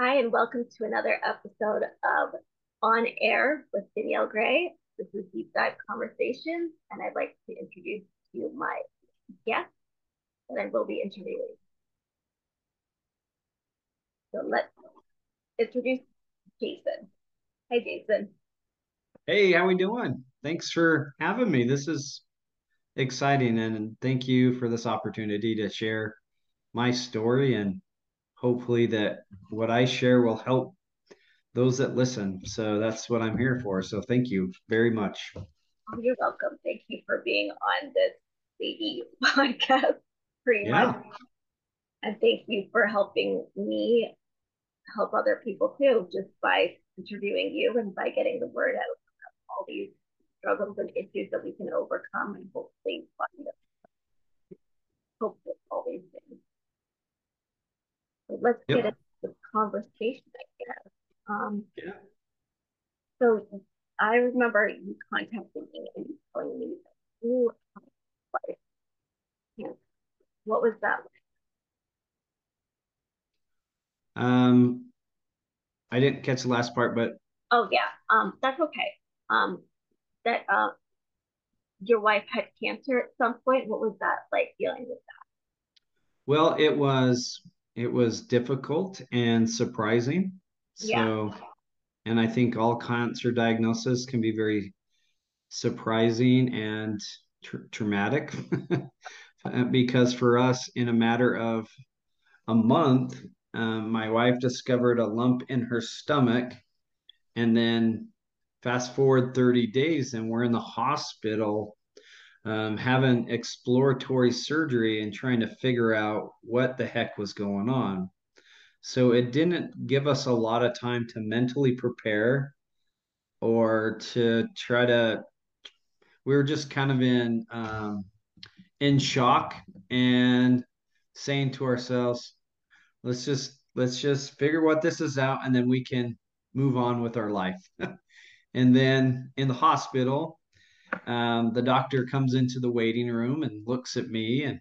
Hi, and welcome to another episode of On Air with Danielle Gray. This is Deep Dive Conversations, and I'd like to introduce to you my guest that I will be interviewing. So let's introduce Jason. Hi, Jason. Hey, how are we doing? Thanks for having me. This is exciting, and thank you for this opportunity to share my story and hopefully that what I share will help those that listen. So that's what I'm here for. So thank you very much. Oh, you're welcome. Thank you for being on this baby podcast, pretty yeah. much. And thank you for helping me help other people too, just by interviewing you and by getting the word out of all these struggles and issues that we can overcome and hopefully find hope with all these things. Let's yep. get into the conversation, I guess. Um, yeah. So I remember you contacting me and telling me that you cancer. What was that like? Um, I didn't catch the last part, but oh yeah, um, that's okay. Um, that uh, your wife had cancer at some point. What was that like dealing with that? Well, it was it was difficult and surprising. So, yeah. and I think all cancer diagnosis can be very surprising and tra- traumatic because for us, in a matter of a month, um, my wife discovered a lump in her stomach. And then fast forward 30 days, and we're in the hospital um, having exploratory surgery and trying to figure out what the heck was going on. So it didn't give us a lot of time to mentally prepare or to try to. We were just kind of in um, in shock and saying to ourselves, "Let's just let's just figure what this is out, and then we can move on with our life." and then in the hospital, um, the doctor comes into the waiting room and looks at me and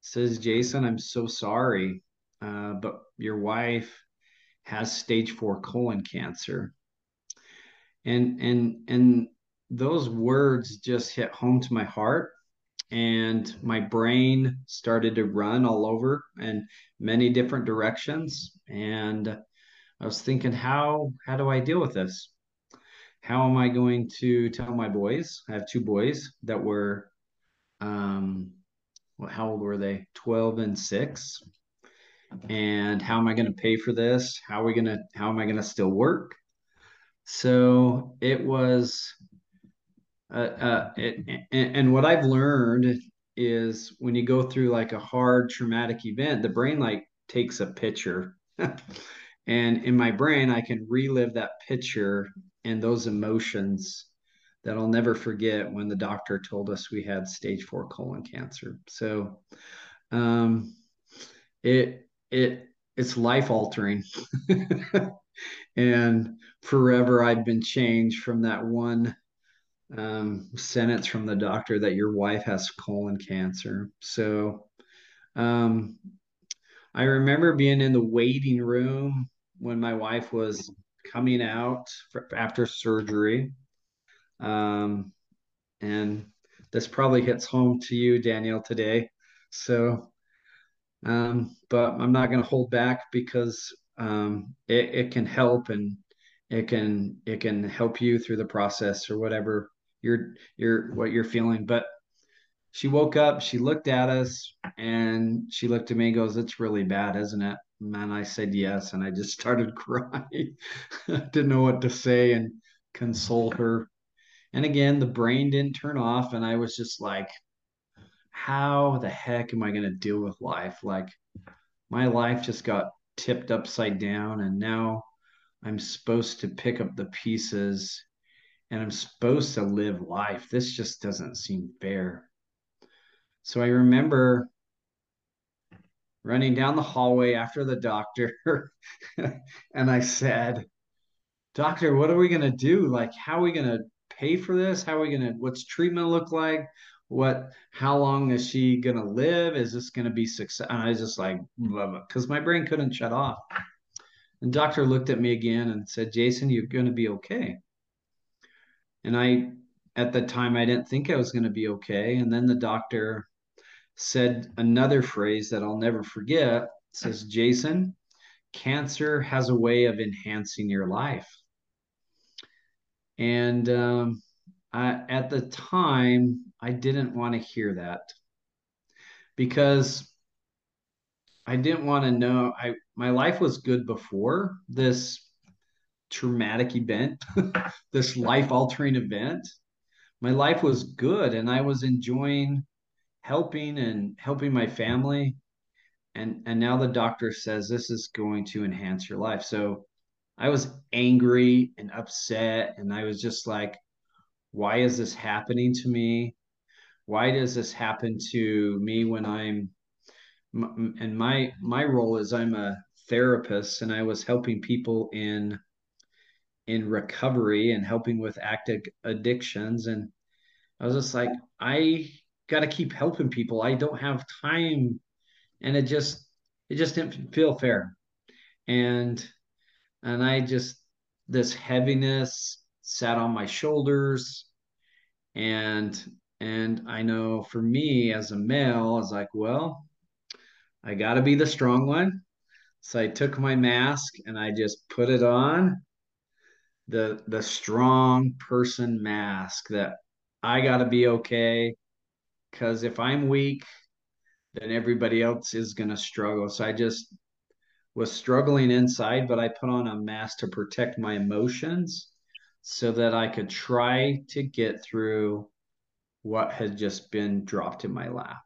says, Jason, I'm so sorry, uh, but your wife has stage four colon cancer. And, and, and those words just hit home to my heart and my brain started to run all over in many different directions and i was thinking how how do i deal with this how am I going to tell my boys? I have two boys that were, um, well, how old were they? 12 and six. And how am I going to pay for this? How are we going to, how am I going to still work? So it was, uh, uh, it, and, and what I've learned is when you go through like a hard traumatic event, the brain like takes a picture. and in my brain, I can relive that picture and those emotions that I'll never forget when the doctor told us we had stage four colon cancer. So um, it it it's life altering. and forever I've been changed from that one um, sentence from the doctor that your wife has colon cancer. So um, I remember being in the waiting room when my wife was coming out for, after surgery. Um, and this probably hits home to you, Danielle, today. So, um, but I'm not going to hold back because um, it, it can help and it can it can help you through the process or whatever you're you're what you're feeling. But she woke up, she looked at us, and she looked at me and goes, "It's really bad, isn't it?" And I said yes, and I just started crying. Didn't know what to say and console her. And again, the brain didn't turn off, and I was just like, how the heck am I going to deal with life? Like, my life just got tipped upside down, and now I'm supposed to pick up the pieces and I'm supposed to live life. This just doesn't seem fair. So I remember running down the hallway after the doctor. and I said, Doctor, what are we going to do? Like, how are we going to pay for this? How are we going to, what's treatment look like? What, how long is she going to live? Is this going to be success? And I was just like, because my brain couldn't shut off. And doctor looked at me again and said, Jason, you're going to be okay. And I, at the time, I didn't think I was going to be okay. And then the doctor said another phrase that I'll never forget. It says, Jason, cancer has a way of enhancing your life. And um, I, at the time, I didn't want to hear that because I didn't want to know. I my life was good before this traumatic event, this life altering event. My life was good, and I was enjoying helping and helping my family. And and now the doctor says this is going to enhance your life. So I was angry and upset, and I was just like, why is this happening to me? Why does this happen to me when I'm and my my role is I'm a therapist and I was helping people in in recovery and helping with active addictions and I was just like I got to keep helping people. I don't have time and it just it just didn't feel fair. And and I just this heaviness sat on my shoulders and and I know for me as a male, I was like, well, I got to be the strong one. So I took my mask and I just put it on the the strong person mask that I got to be okay cuz if I'm weak then everybody else is going to struggle. So I just was struggling inside but I put on a mask to protect my emotions so that I could try to get through what had just been dropped in my lap.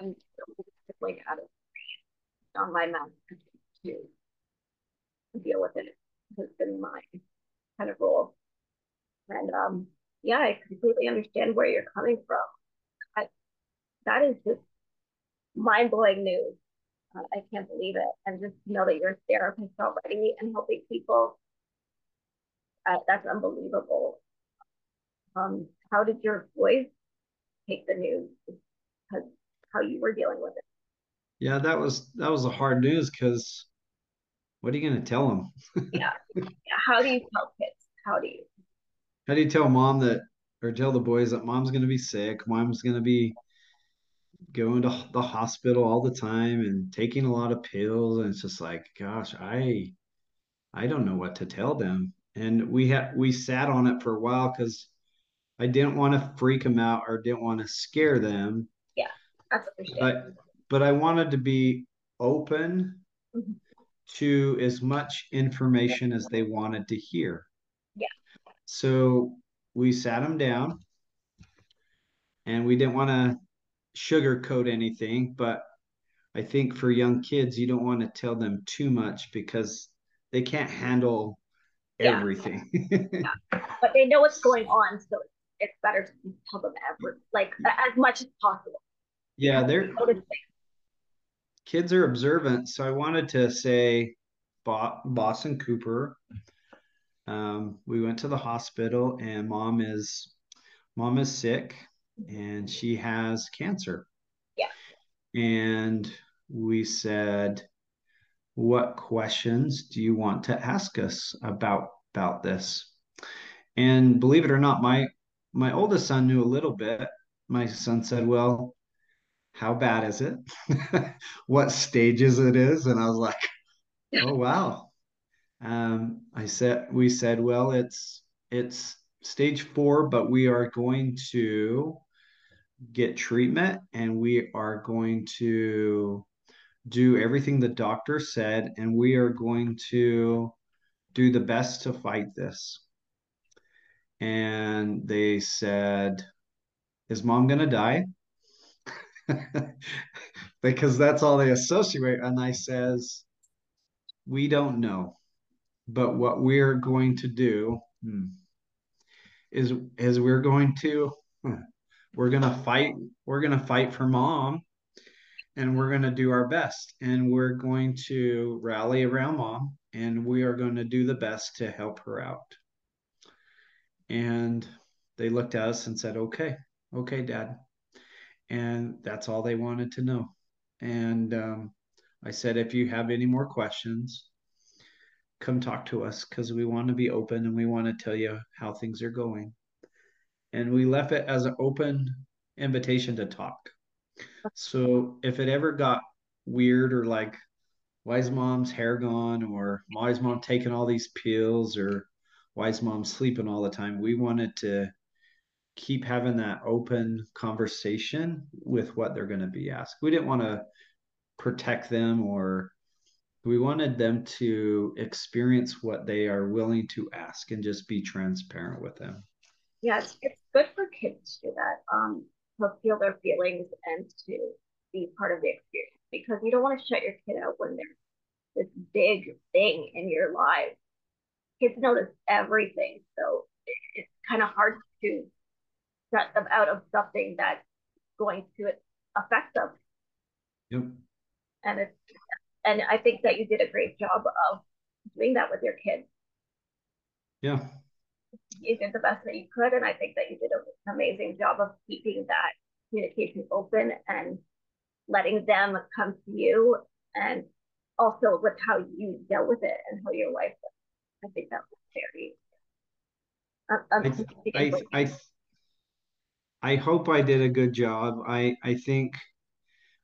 I'm like out of on my mouth to deal with it has been my kind of role. And um, yeah, I completely understand where you're coming from. I, that is just mind blowing news. Uh, I can't believe it. And just know that you're a therapist already and helping people. Uh, that's unbelievable. Um, how did your voice take the news? Because how you were dealing with it. Yeah, that was that was a hard news because what are you going to tell them? yeah. yeah. How do you tell kids? How do you? How do you tell mom that, or tell the boys that mom's going to be sick, mom's going to be going to the hospital all the time and taking a lot of pills, and it's just like, gosh, I, I don't know what to tell them. And we had we sat on it for a while because I didn't want to freak them out or didn't want to scare them Yeah, that's But but I wanted to be open mm-hmm. to as much information as they wanted to hear. So we sat them down and we didn't want to sugarcoat anything, but I think for young kids, you don't want to tell them too much because they can't handle yeah. everything. yeah. But they know what's going on, so it's better to tell them ever, like as much as possible. Yeah, they're kids are observant. So I wanted to say boss and Cooper. Um, we went to the hospital and mom is mom is sick and she has cancer. Yeah. And we said, what questions do you want to ask us about about this? And believe it or not, my my oldest son knew a little bit. My son said, well, how bad is it? what stages it is? And I was like, oh wow. Um, I said we said, well, it's it's stage four, but we are going to get treatment and we are going to do everything the doctor said, and we are going to do the best to fight this. And they said, Is mom going to die? because that's all they associate. And I says, we don't know, but what we're going to do hmm, is is we're going to hmm, we're gonna fight. We're gonna fight for mom, and we're gonna do our best, and we're going to rally around mom, and we are going to do the best to help her out. And they looked at us and said, "Okay, okay, Dad." and that's all they wanted to know. And um, I said, if you have any more questions, come talk to us because we want to be open and we want to tell you how things are going. And we left it as an open invitation to talk. So if it ever got weird or like, why is mom's hair gone? Or why is mom taking all these pills? Or why is mom sleeping all the time? We wanted to keep having that open conversation with what they're going to be asked. We didn't want to protect them or we wanted them to experience what they are willing to ask and just be transparent with them. Yes, it's good for kids to do that, um, to feel their feelings and to be part of the experience because you don't want to shut your kid out when there's this big thing in your life. Kids notice everything, so it's kind of hard to shut them out of something that's going to affect them. Yep. And it's and I think that you did a great job of doing that with your kids. Yeah. You did the best that you could, and I think that you did an amazing job of keeping that communication open and letting them come to you, and also with how you dealt with it and how your wife. I think that was very. Um, I, I, I, I hope I did a good job. I I think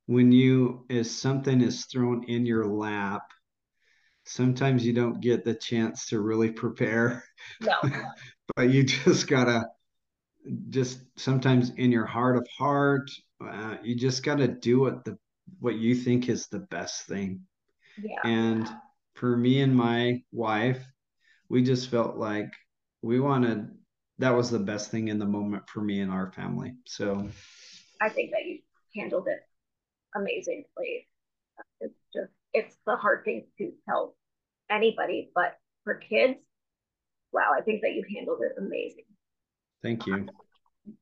when you as something is thrown in your lap sometimes you don't get the chance to really prepare no. but you just gotta just sometimes in your heart of heart uh, you just gotta do what the what you think is the best thing yeah. and for me and my wife we just felt like we wanted that was the best thing in the moment for me and our family so i think that you handled it amazingly. It's just, it's the hard thing to tell anybody, but for kids, wow, I think that you handled it amazing. Thank you.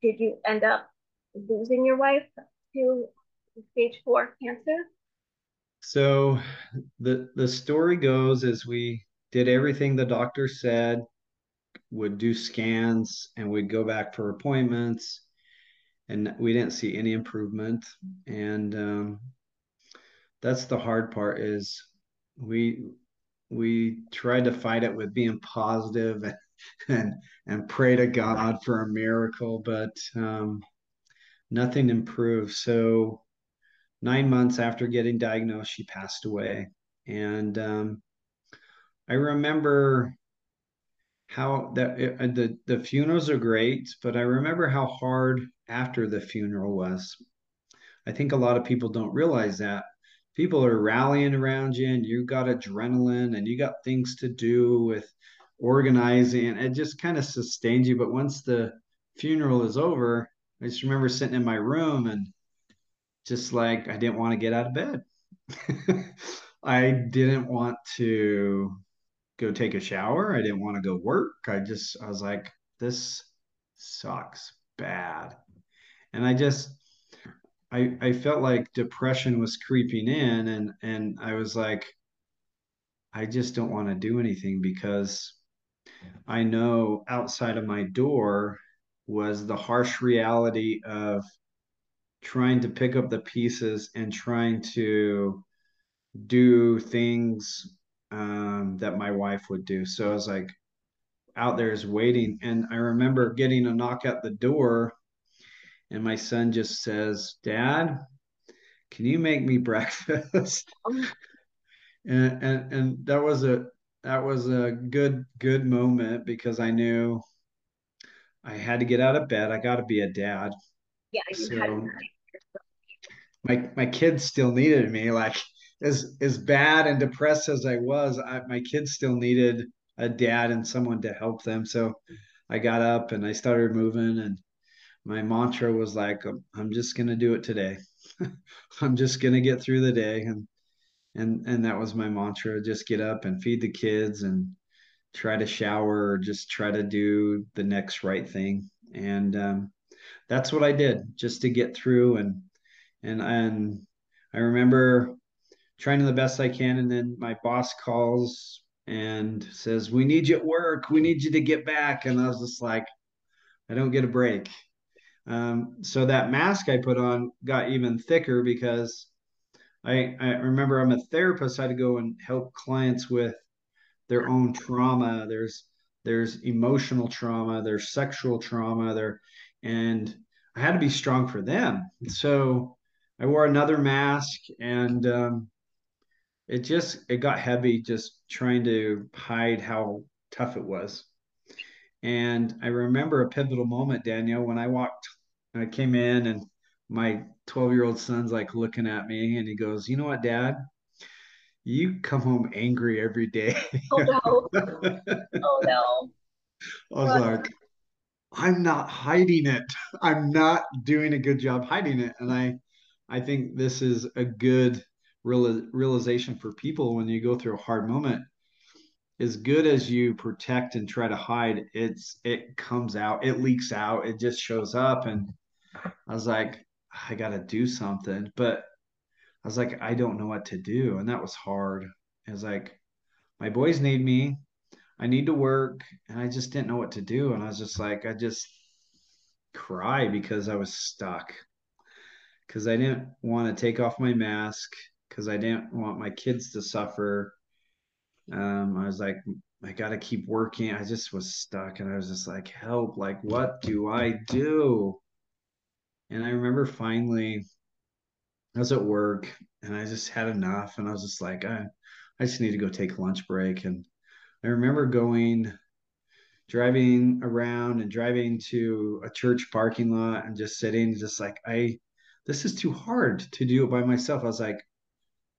Did you end up losing your wife to stage four cancer? So the the story goes as we did everything the doctor said, would do scans and we'd go back for appointments and we didn't see any improvement. And um, that's the hard part is we we tried to fight it with being positive and and, and pray to God for a miracle, but um, nothing improved. So nine months after getting diagnosed, she passed away, and um, I remember how that uh, the the funerals are great, but I remember how hard after the funeral was. I think a lot of people don't realize that people are rallying around you, and you got adrenaline, and you got things to do with organizing. It just kind of sustains you. But once the funeral is over, I just remember sitting in my room and just like I didn't want to get out of bed. I didn't want to go take a shower. I didn't want to go work. I just, I was like, this sucks bad. And I just, I, I felt like depression was creeping in and, and I was like, I just don't want to do anything because I know outside of my door was the harsh reality of trying to pick up the pieces and trying to do things um, that my wife would do. So I was like out there is waiting. And I remember getting a knock at the door, and my son just says, Dad, can you make me breakfast? and, and and that was a that was a good good moment because I knew I had to get out of bed. I got to be a dad. Yeah, so my my kids still needed me. Like as as bad and depressed as I was, I, my kids still needed a dad and someone to help them. So I got up and I started moving, and my mantra was like, "I'm just gonna do it today. I'm just gonna get through the day." And and and that was my mantra: just get up and feed the kids and try to shower or just try to do the next right thing. And um, that's what I did just to get through and and and I remember trying to the best I can. And then my boss calls and says, We need you at work. We need you to get back. And I was just like, I don't get a break. Um, so that mask I put on got even thicker because I, I remember I'm a therapist. I had to go and help clients with their own trauma. There's there's emotional trauma, there's sexual trauma, there, and I had to be strong for them. So I wore another mask, and um, it just it got heavy just trying to hide how tough it was. And I remember a pivotal moment, Danielle, when I walked, I came in and my 12 year old son's like looking at me and he goes, You know what, dad? You come home angry every day. Oh no. oh no. I was like, I'm not hiding it. I'm not doing a good job hiding it. And I I think this is a good real, realization for people when you go through a hard moment. As good as you protect and try to hide, it's it comes out, it leaks out, it just shows up. And I was like, I gotta do something. But I was like, I don't know what to do. And that was hard. It was like, my boys need me. I need to work. And I just didn't know what to do. And I was just like, I just cry because I was stuck. Because I didn't want to take off my mask. Because I didn't want my kids to suffer. Um, I was like, I got to keep working. I just was stuck. And I was just like, help. Like, what do I do? And I remember finally I was at work and I just had enough. And I was just like, I, I just need to go take a lunch break. And I remember going, driving around and driving to a church parking lot and just sitting, just like, I, this is too hard to do it by myself. I was like,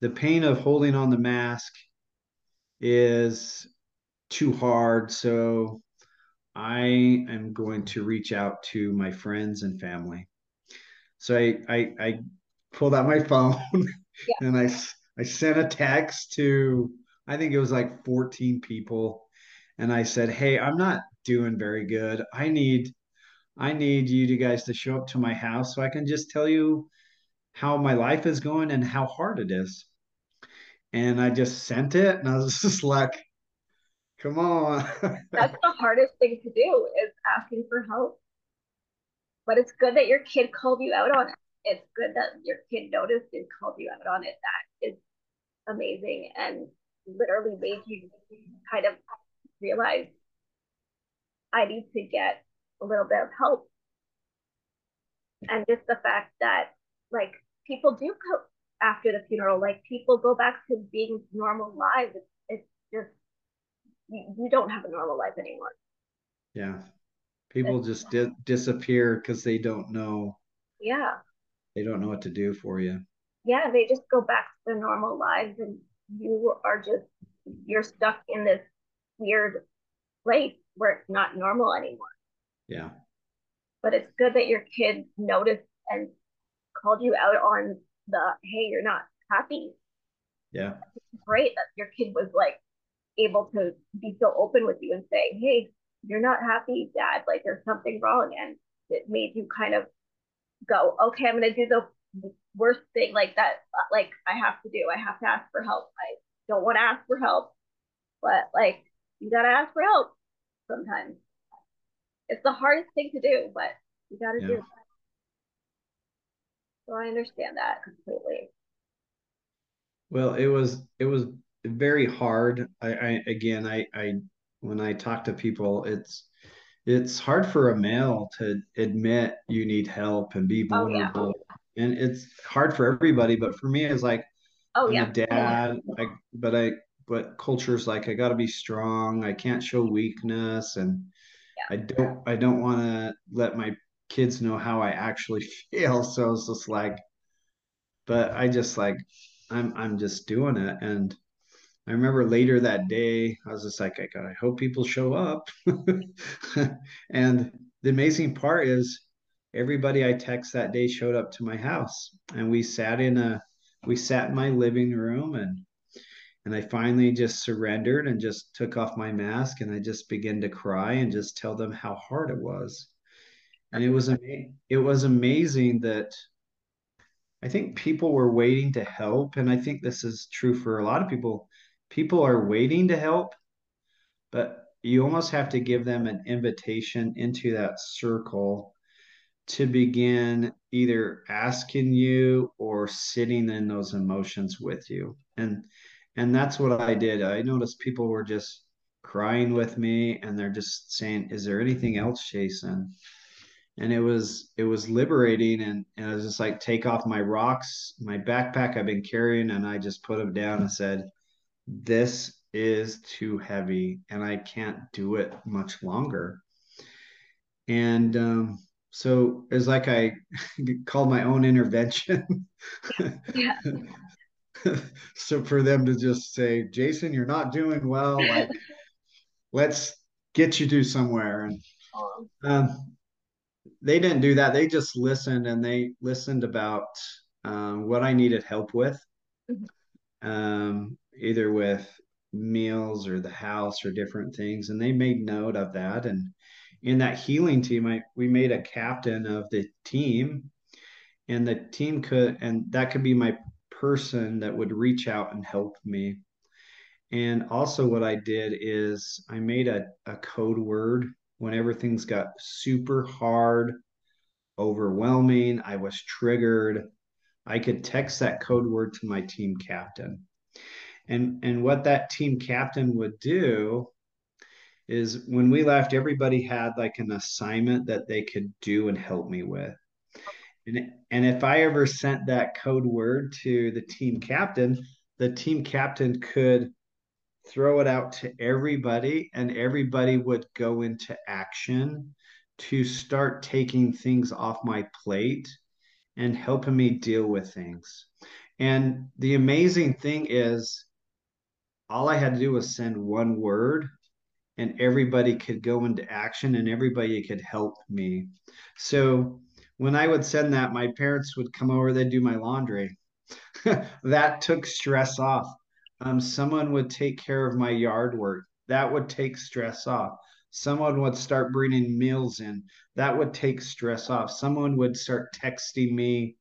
the pain of holding on the mask is too hard. So I am going to reach out to my friends and family. So I, I, I pulled out my phone yeah. and I, I sent a text to, I think it was like 14 people. And I said, Hey, I'm not doing very good. I need, I need you guys to show up to my house so I can just tell you how my life is going and how hard it is. And I just sent it and I was just like, come on. That's the hardest thing to do is asking for help. But it's good that your kid called you out on it it's good that your kid noticed and called you out on it. That is amazing and literally made you kind of realize I need to get a little bit of help. And just the fact that like people do go after the funeral, like people go back to being normal lives. It's, it's just you, you don't have a normal life anymore. Yeah. People just di- disappear because they don't know. Yeah they don't know what to do for you. Yeah, they just go back to their normal lives and you are just you're stuck in this weird place where it's not normal anymore. Yeah. But it's good that your kids noticed and called you out on the hey, you're not happy. Yeah. It's great that your kid was like able to be so open with you and say, Hey, you're not happy, dad. Like there's something wrong. And it made you kind of go, okay, I'm going to do the worst thing like that. Like I have to do, I have to ask for help. I don't want to ask for help, but like you got to ask for help sometimes. It's the hardest thing to do, but you got to yeah. do it. So I understand that completely. Well, it was, it was very hard. I, I again, I, I, when I talk to people, it's, it's hard for a male to admit you need help and be vulnerable. Oh, yeah. And it's hard for everybody, but for me, it's like, oh, I'm yeah. a dad, I, but I, but culture's like, I got to be strong. I can't show weakness. And yeah. I don't, I don't want to let my kids know how I actually feel. So it's just like, but I just like, I'm, I'm just doing it. And I remember later that day, I was just like, I, hope people show up. and the amazing part is everybody I text that day showed up to my house and we sat in a, we sat in my living room and, and I finally just surrendered and just took off my mask and I just began to cry and just tell them how hard it was. And it was, it was amazing that I think people were waiting to help. And I think this is true for a lot of people people are waiting to help, but you almost have to give them an invitation into that circle to begin either asking you or sitting in those emotions with you. And and that's what i did. I noticed people were just crying with me and they're just saying is there anything else jason? And it was it was liberating and, and i was just like take off my rocks my backpack i've been carrying and i just put them down and said this is too heavy and i can't do it much longer and um, so it's like I called my own intervention. yeah. so for them to just say, Jason, you're not doing well. Like, let's get you to somewhere. And um, they didn't do that. They just listened and they listened about um, what I needed help with, mm-hmm. um, either with meals or the house or different things. And they made note of that. And in that healing team, I, we made a captain of the team, and the team could, and that could be my person that would reach out and help me. And also, what I did is I made a, a code word whenever things got super hard, overwhelming, I was triggered. I could text that code word to my team captain. And, and what that team captain would do is when we left, everybody had like an assignment that they could do and help me with. And, and if I ever sent that code word to the team captain, the team captain could throw it out to everybody and everybody would go into action to start taking things off my plate and helping me deal with things. And the amazing thing is, all I had to do was send one word and everybody could go into action and everybody could help me. So when I would send that, my parents would come over, they'd do my laundry. that took stress off. Um, someone would take care of my yard work. That would take stress off. Someone would start bringing meals in. That would take stress off. Someone would start texting me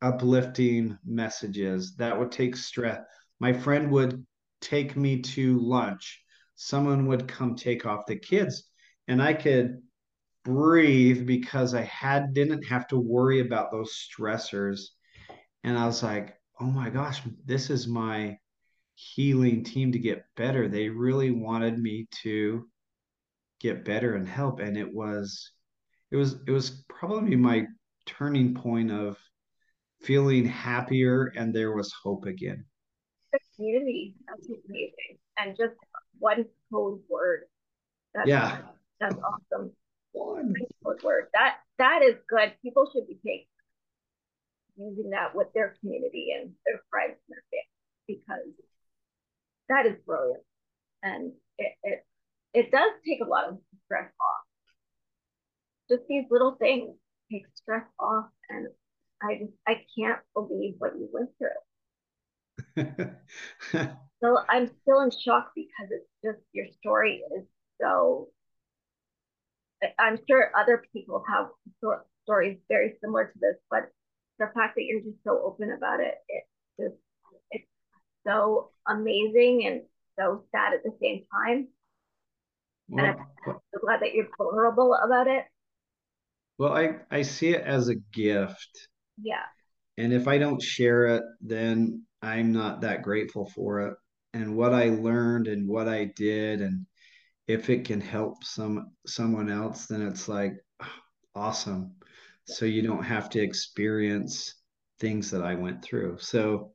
uplifting messages. That would take stress. My friend would take me to lunch someone would come take off the kids and I could breathe because I had didn't have to worry about those stressors. And I was like, oh my gosh, this is my healing team to get better. They really wanted me to get better and help. And it was it was it was probably my turning point of feeling happier and there was hope again. Community, that's amazing. And just one code word. That's, yeah. That's awesome. One code word. That that is good. People should be taking using that with their community and their friends and their family because that is brilliant. And it, it it does take a lot of stress off. Just these little things take stress off and I just I can't believe what you went through. so I'm still in shock because it's just your story is so. I'm sure other people have stories very similar to this, but the fact that you're just so open about it, it just it's so amazing and so sad at the same time. Well, and I'm so glad that you're vulnerable about it. Well, I I see it as a gift. Yeah. And if I don't share it, then I'm not that grateful for it. And what I learned and what I did and if it can help some someone else then it's like awesome. So you don't have to experience things that I went through. So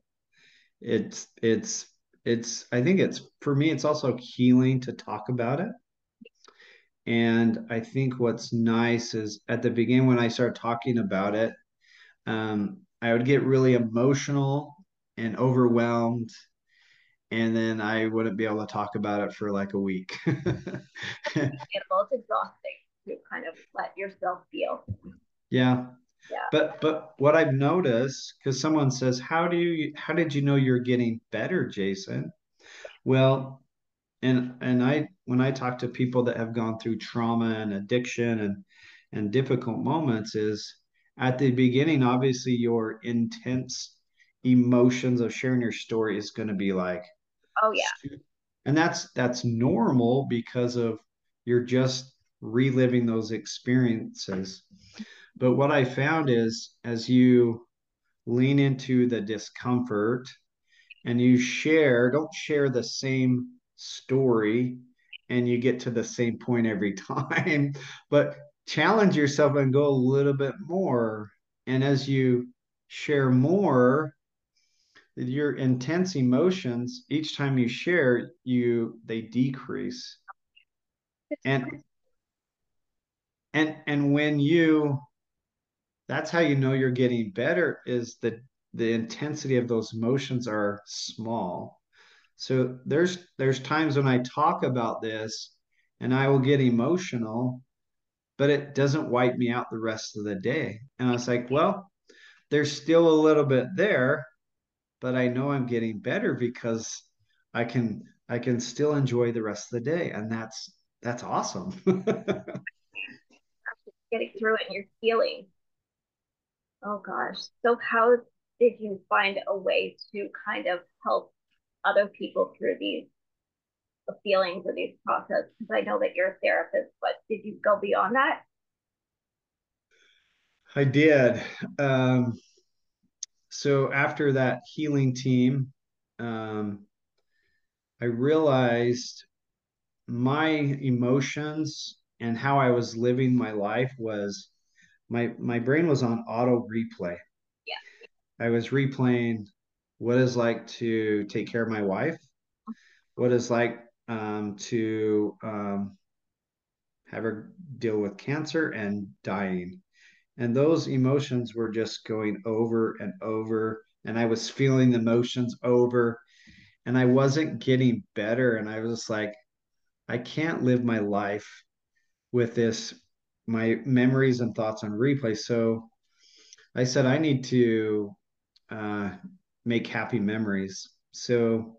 it's it's it's I think it's for me it's also healing to talk about it. And I think what's nice is at the beginning when I start talking about it um, I would get really emotional and overwhelmed and then I wouldn't be able to talk about it for like a week. it's exhausting to kind of let yourself feel. Yeah. Yeah. But but what I've noticed, because someone says, How do you how did you know you're getting better, Jason? Well, and and I when I talk to people that have gone through trauma and addiction and and difficult moments is at the beginning, obviously your intense emotions of sharing your story is going to be like Oh yeah. And that's that's normal because of you're just reliving those experiences. But what I found is as you lean into the discomfort and you share, don't share the same story and you get to the same point every time, but challenge yourself and go a little bit more. And as you share more, your intense emotions each time you share you they decrease. And and and when you that's how you know you're getting better is that the intensity of those emotions are small. So there's there's times when i talk about this and i will get emotional but it doesn't wipe me out the rest of the day. And i was like well there's still a little bit there but I know I'm getting better because I can I can still enjoy the rest of the day, and that's that's awesome. getting through it and you're healing. Oh gosh. So how did you find a way to kind of help other people through these feelings or these processes? Because I know that you're a therapist, but did you go beyond that? I did. Um, so after that healing team, um, I realized my emotions and how I was living my life was my my brain was on auto replay. Yeah. I was replaying what it's like to take care of my wife, what it's like um, to um, have her deal with cancer and dying. And those emotions were just going over and over. And I was feeling the emotions over and I wasn't getting better. And I was like, I can't live my life with this, my memories and thoughts on replay. So I said, I need to uh, make happy memories. So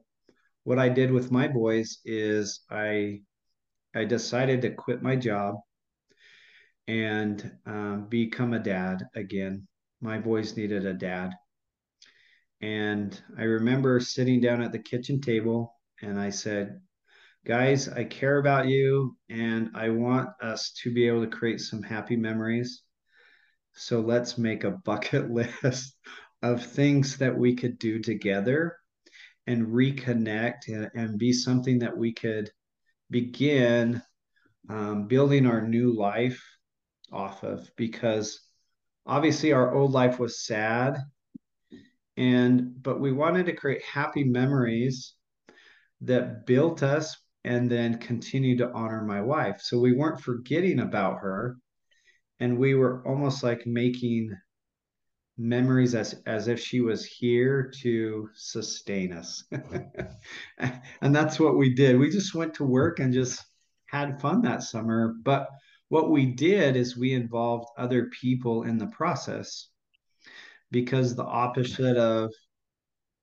what I did with my boys is I I decided to quit my job and um, become a dad again. My boys needed a dad. And I remember sitting down at the kitchen table and I said, Guys, I care about you and I want us to be able to create some happy memories. So let's make a bucket list of things that we could do together and reconnect and, and be something that we could begin um, building our new life off of because obviously our old life was sad. And but we wanted to create happy memories that built us and then continue to honor my wife. So we weren't forgetting about her and we were almost like making memories as as if she was here to sustain us. And that's what we did. We just went to work and just had fun that summer but what we did is we involved other people in the process because the opposite of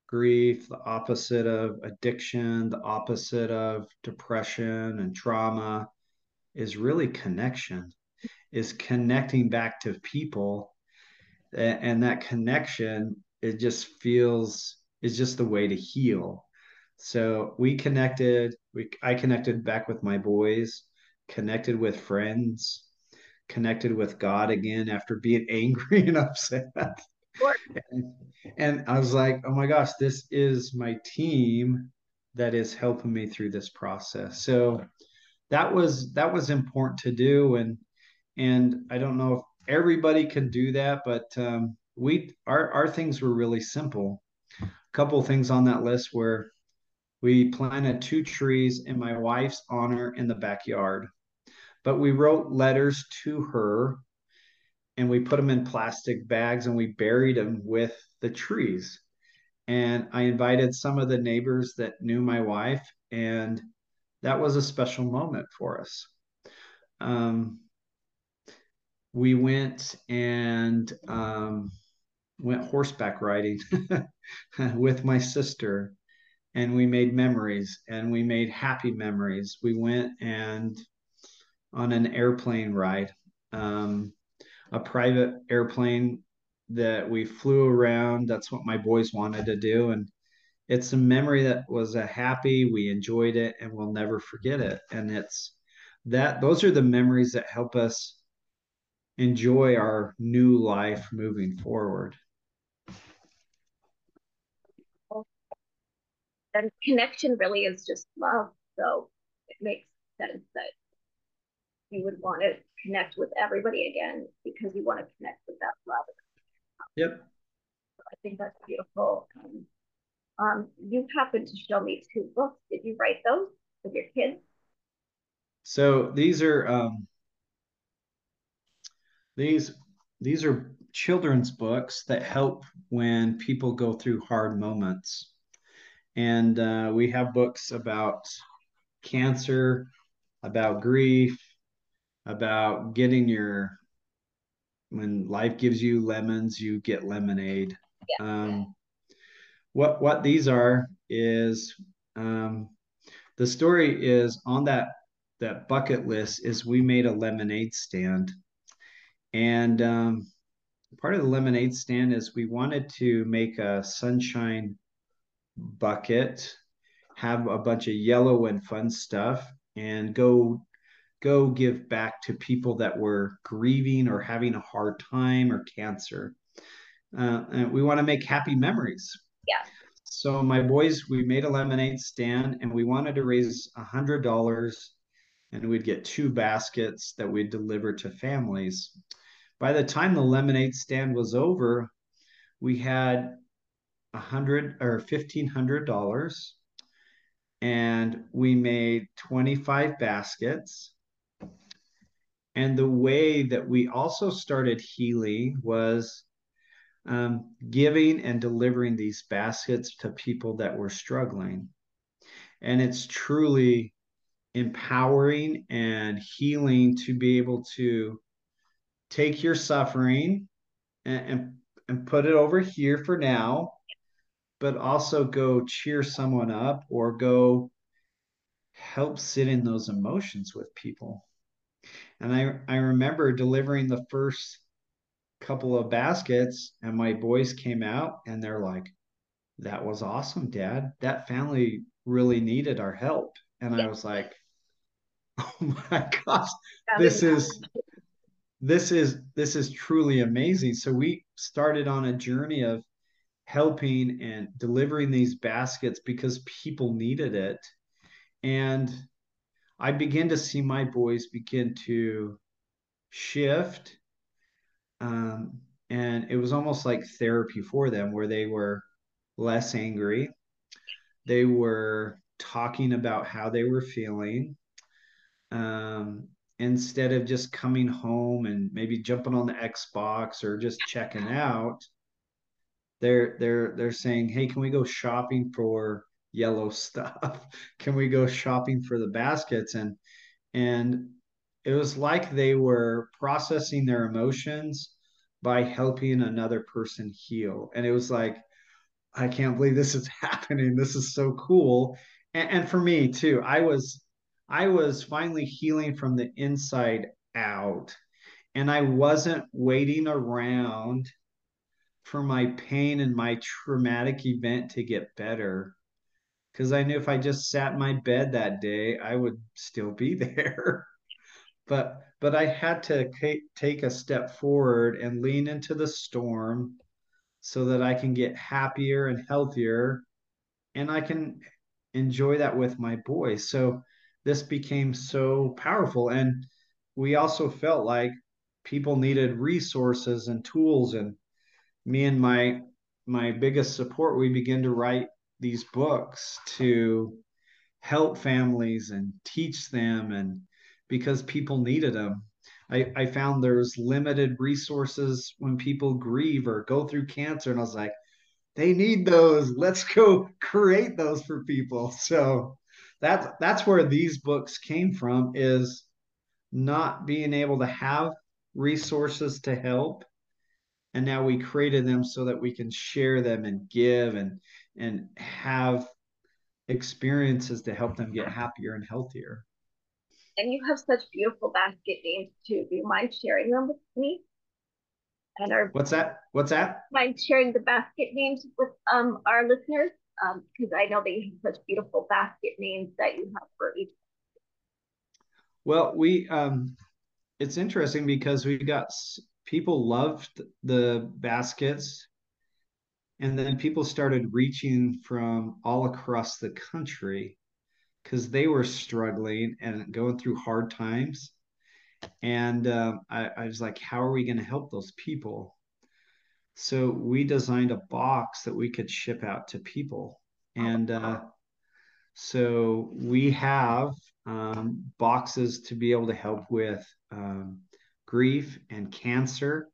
grief, the opposite of addiction, the opposite of depression and trauma is really connection, is connecting back to people. And that connection, it just feels is just the way to heal. So we connected, we I connected back with my boys connected with friends, connected with God again after being angry and upset. And, and I was like, oh my gosh, this is my team that is helping me through this process. So that was that was important to do and and I don't know if everybody can do that, but um, we our our things were really simple. A couple things on that list were we planted two trees in my wife's honor in the backyard. But we wrote letters to her and we put them in plastic bags and we buried them with the trees. And I invited some of the neighbors that knew my wife, and that was a special moment for us. Um, we went and um, went horseback riding with my sister, and we made memories and we made happy memories. We went and on an airplane ride, um, a private airplane that we flew around. That's what my boys wanted to do. And it's a memory that was a happy, we enjoyed it, and we'll never forget it. And it's that those are the memories that help us enjoy our new life moving forward. And connection really is just love. So it makes sense that you would want to connect with everybody again because you want to connect with that love. Yep. So I think that's beautiful. Um, um, you happened to show me two books. Did you write those with your kids? So these are um, these these are children's books that help when people go through hard moments, and uh, we have books about cancer, about grief, about getting your when life gives you lemons, you get lemonade. Yeah. Um, what what these are is um, the story is on that that bucket list is we made a lemonade stand and um, part of the lemonade stand is we wanted to make a sunshine bucket have a bunch of yellow and fun stuff and go go give back to people that were grieving or having a hard time or cancer uh, and we want to make happy memories yeah. So my boys, we made a lemonade stand and we wanted to raise a hundred dollars and we'd get two baskets that we'd deliver to families. By the time the lemonade stand was over, we had a hundred or fifteen hundred dollars and we made 25 baskets. And the way that we also started healing was um, giving and delivering these baskets to people that were struggling. And it's truly empowering and healing to be able to take your suffering and, and, and put it over here for now, but also go cheer someone up or go help sit in those emotions with people. And I, I remember delivering the first couple of baskets and my boys came out and they're like that was awesome dad. That family really needed our help. And i was like oh my gosh this is this is this is truly amazing. So we started on a journey of helping and delivering these baskets because people needed it. And i began to see my boys begin to shift um, and it was almost like therapy for them where they were less angry. They were talking about how they were feeling um, instead of just coming home and maybe jumping on the xbox or just checking out they're they're they're saying hey can we go shopping for yellow stuff can we go shopping for the baskets and and it was like they were processing their emotions by helping another person heal. And it was like, I can't believe this is happening. This is so cool. And, and for me too, I was I was finally healing from the inside out. And I wasn't waiting around for my pain and my traumatic event to get better because I knew if I just sat in my bed that day, I would still be there but but I had to take a step forward and lean into the storm so that I can get happier and healthier and I can enjoy that with my boys. So this became so powerful and we also felt like people needed resources and tools and me and my my biggest support we began to write these books to help families and teach them and because people needed them. I, I found there's limited resources when people grieve or go through cancer. And I was like, they need those. Let's go create those for people. So that's that's where these books came from is not being able to have resources to help. And now we created them so that we can share them and give and and have experiences to help them get happier and healthier and you have such beautiful basket names too. Do you mind sharing them with me? And our what's that? What's that? Mind sharing the basket names with um our listeners? Um, because I know they have such beautiful basket names that you have for each. Well, we um it's interesting because we got people loved the baskets and then people started reaching from all across the country because they were struggling and going through hard times. And um, I, I was like how are we going to help those people? So we designed a box that we could ship out to people. And uh, so we have um, boxes to be able to help with um, grief and cancer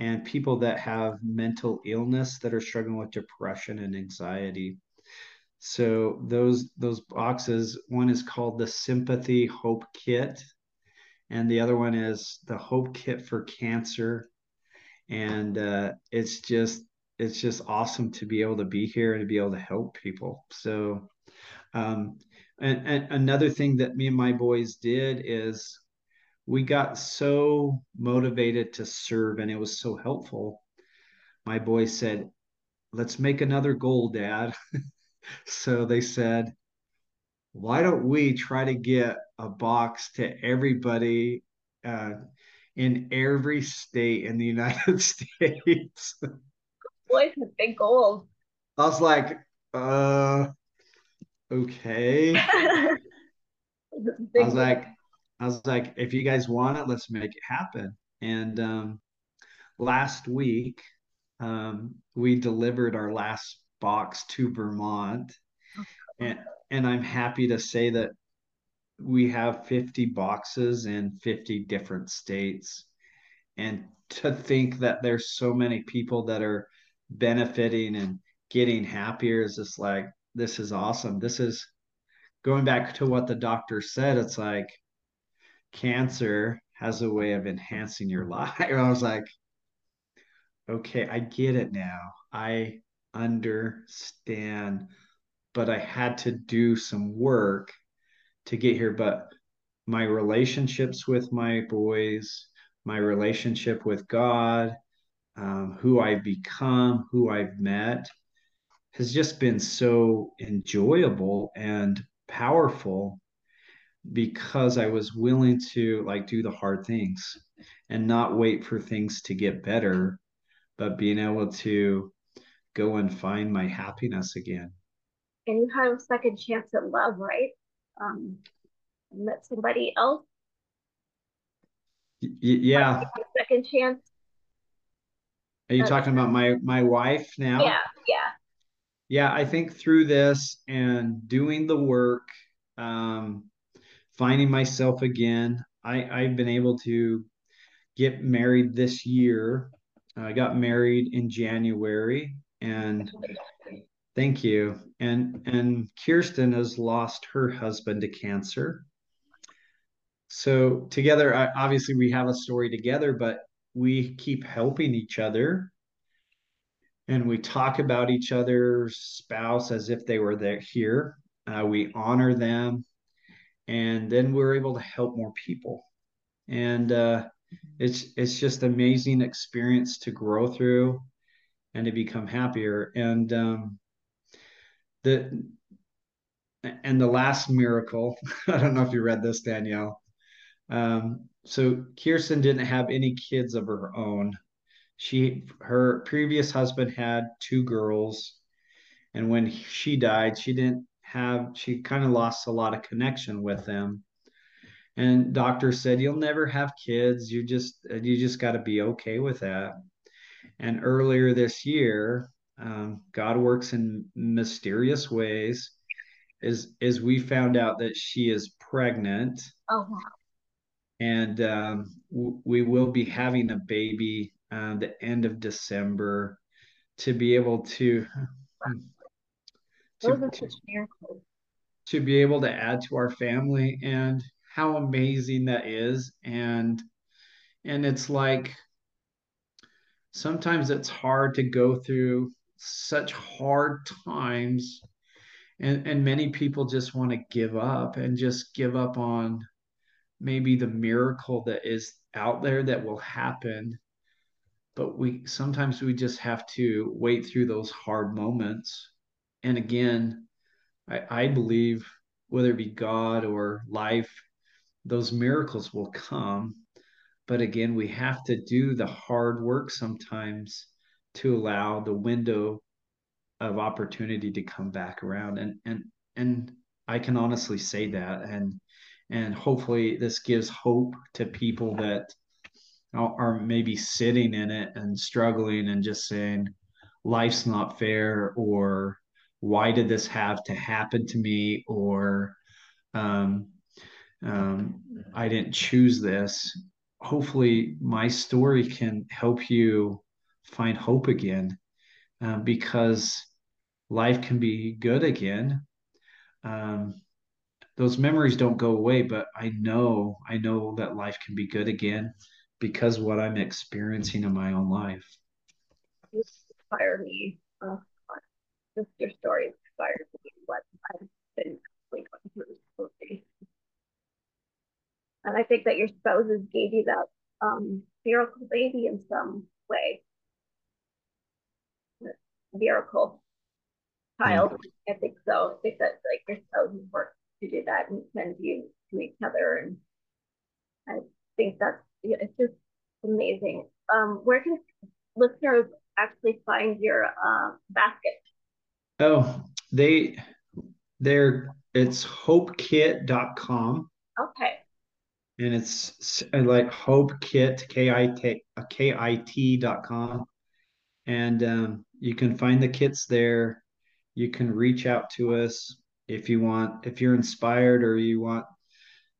and people that have mental illness that are struggling with depression and anxiety. So those those boxes, one is called the Sympathy Hope Kit, and the other one is the Hope Kit for Cancer. And uh, it's just it's just awesome to be able to be here and to be able to help people. So, um, and, and another thing that me and my boys did is we got so motivated to serve and it was so helpful. My boy said, Let's make another goal, Dad. so they said, Why don't we try to get a box to everybody uh, in every state in the United States? Boys with big goals. I was like, uh, okay. I was like, I was like, if you guys want it, let's make it happen. And um, last week, um, we delivered our last box to Vermont. And, and I'm happy to say that we have 50 boxes in 50 different states. And to think that there's so many people that are benefiting and getting happier is just like, this is awesome. This is going back to what the doctor said. It's like, cancer has a way of enhancing your life. I was like, okay, I get it now. I understand, but I had to do some work to get here. But my relationships with my boys, my relationship with God, um, who I've become, who I've met, has just been so enjoyable and powerful because I was willing to like do the hard things and not wait for things to get better, but being able to go and find my happiness again. And you had a second chance at love, right? Um, met somebody else. Y- yeah. Second chance. Are you talking about my my wife now? Yeah, yeah. Yeah, I think through this and doing the work, um, finding myself again. I, I've been able to get married this year. I got married in January and thank you. And and Kirsten has lost her husband to cancer. So together, I, obviously, we have a story together, but we keep helping each other and we talk about each other's spouse as if they were there here. Uh, we honor them and then we're able to help more people. And uh, it's it's just amazing experience to grow through and to become happier. And um, the and the last miracle i don't know if you read this danielle. Um, so kirsten didn't have any kids of her own. She her previous husband had two girls and when she died she didn't have she kind of lost a lot of connection with them. And doctor said you'll never have kids. You just you just got to be okay with that. And earlier this year um, god works in mysterious ways. Is is we found out that she is pregnant. Oh wow. And um, w- we will be having a baby uh, the end of december to be able to to, to, miracles. to be able to add to our family and how amazing that is. And and it's like sometimes it's hard to go through such hard times. And and many people just want to give up and just give up on maybe the miracle that is out there that will happen. But we sometimes we just have to wait through those hard moments and again, I, I believe whether it be God or life, those miracles will come. but again, we have to do the hard work sometimes to allow the window of opportunity to come back around. And and and I can honestly say that. And and hopefully this gives hope to people that are maybe sitting in it and struggling and just saying life's not fair or why did this have to happen to me? Or um, um, i didn't choose this. Hopefully my story can help you find hope again uh, because life can be good again. Um, those memories don't go away but i know i know that life can be good again because what i'm experiencing in my own life. Inspire me uh, just your story inspires me what i've been going through and i think that your spouses gave you that um, miracle baby in some way miracle child mm. i think so i think that like your spouses work to do that and send you to each other. And I think that's it's just amazing. Um, where can listeners actually find your uh, basket? Oh, they they're it's hopekit.com. Okay. And it's like hope kit, K-I-T, K-I-T.com. And um, you can find the kits there. You can reach out to us if you want if you're inspired or you want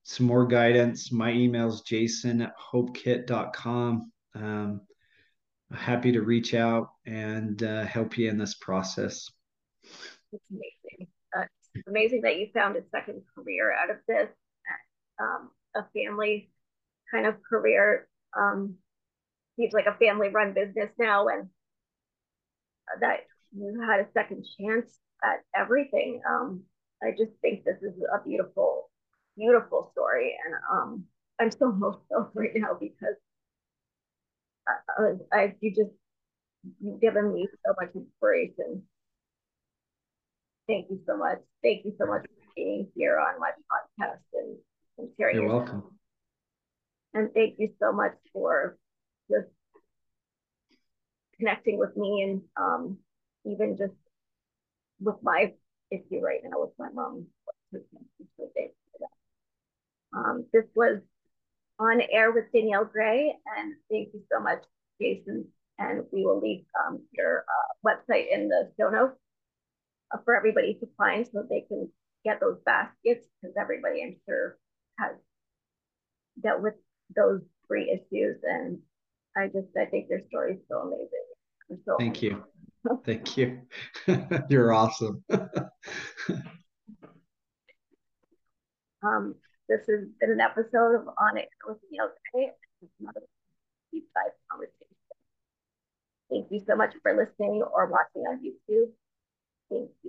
some more guidance my email is jason at hopekit.com um, happy to reach out and uh, help you in this process it's amazing uh, it's amazing that you found a second career out of this um, a family kind of career um, seems like a family run business now and that you had a second chance at everything um, I just think this is a beautiful, beautiful story. And um, I'm so emotional right now because I, I, you just, you've given me so much inspiration. Thank you so much. Thank you so much for being here on my podcast and, and sharing. You're welcome. And thank you so much for just connecting with me and um, even just with my issue right now with my mom. Um, this was on air with Danielle Gray, and thank you so much, Jason. And we will leave um, your uh, website in the show notes for everybody to find so that they can get those baskets because everybody, I'm sure, has dealt with those three issues. And I just, I think their story is so amazing. So Thank you. Thank you. You're awesome. um, this has been an episode of On Air with Danielle Gray. Another deep dive conversation. Thank you so much for listening or watching on YouTube. Thank you.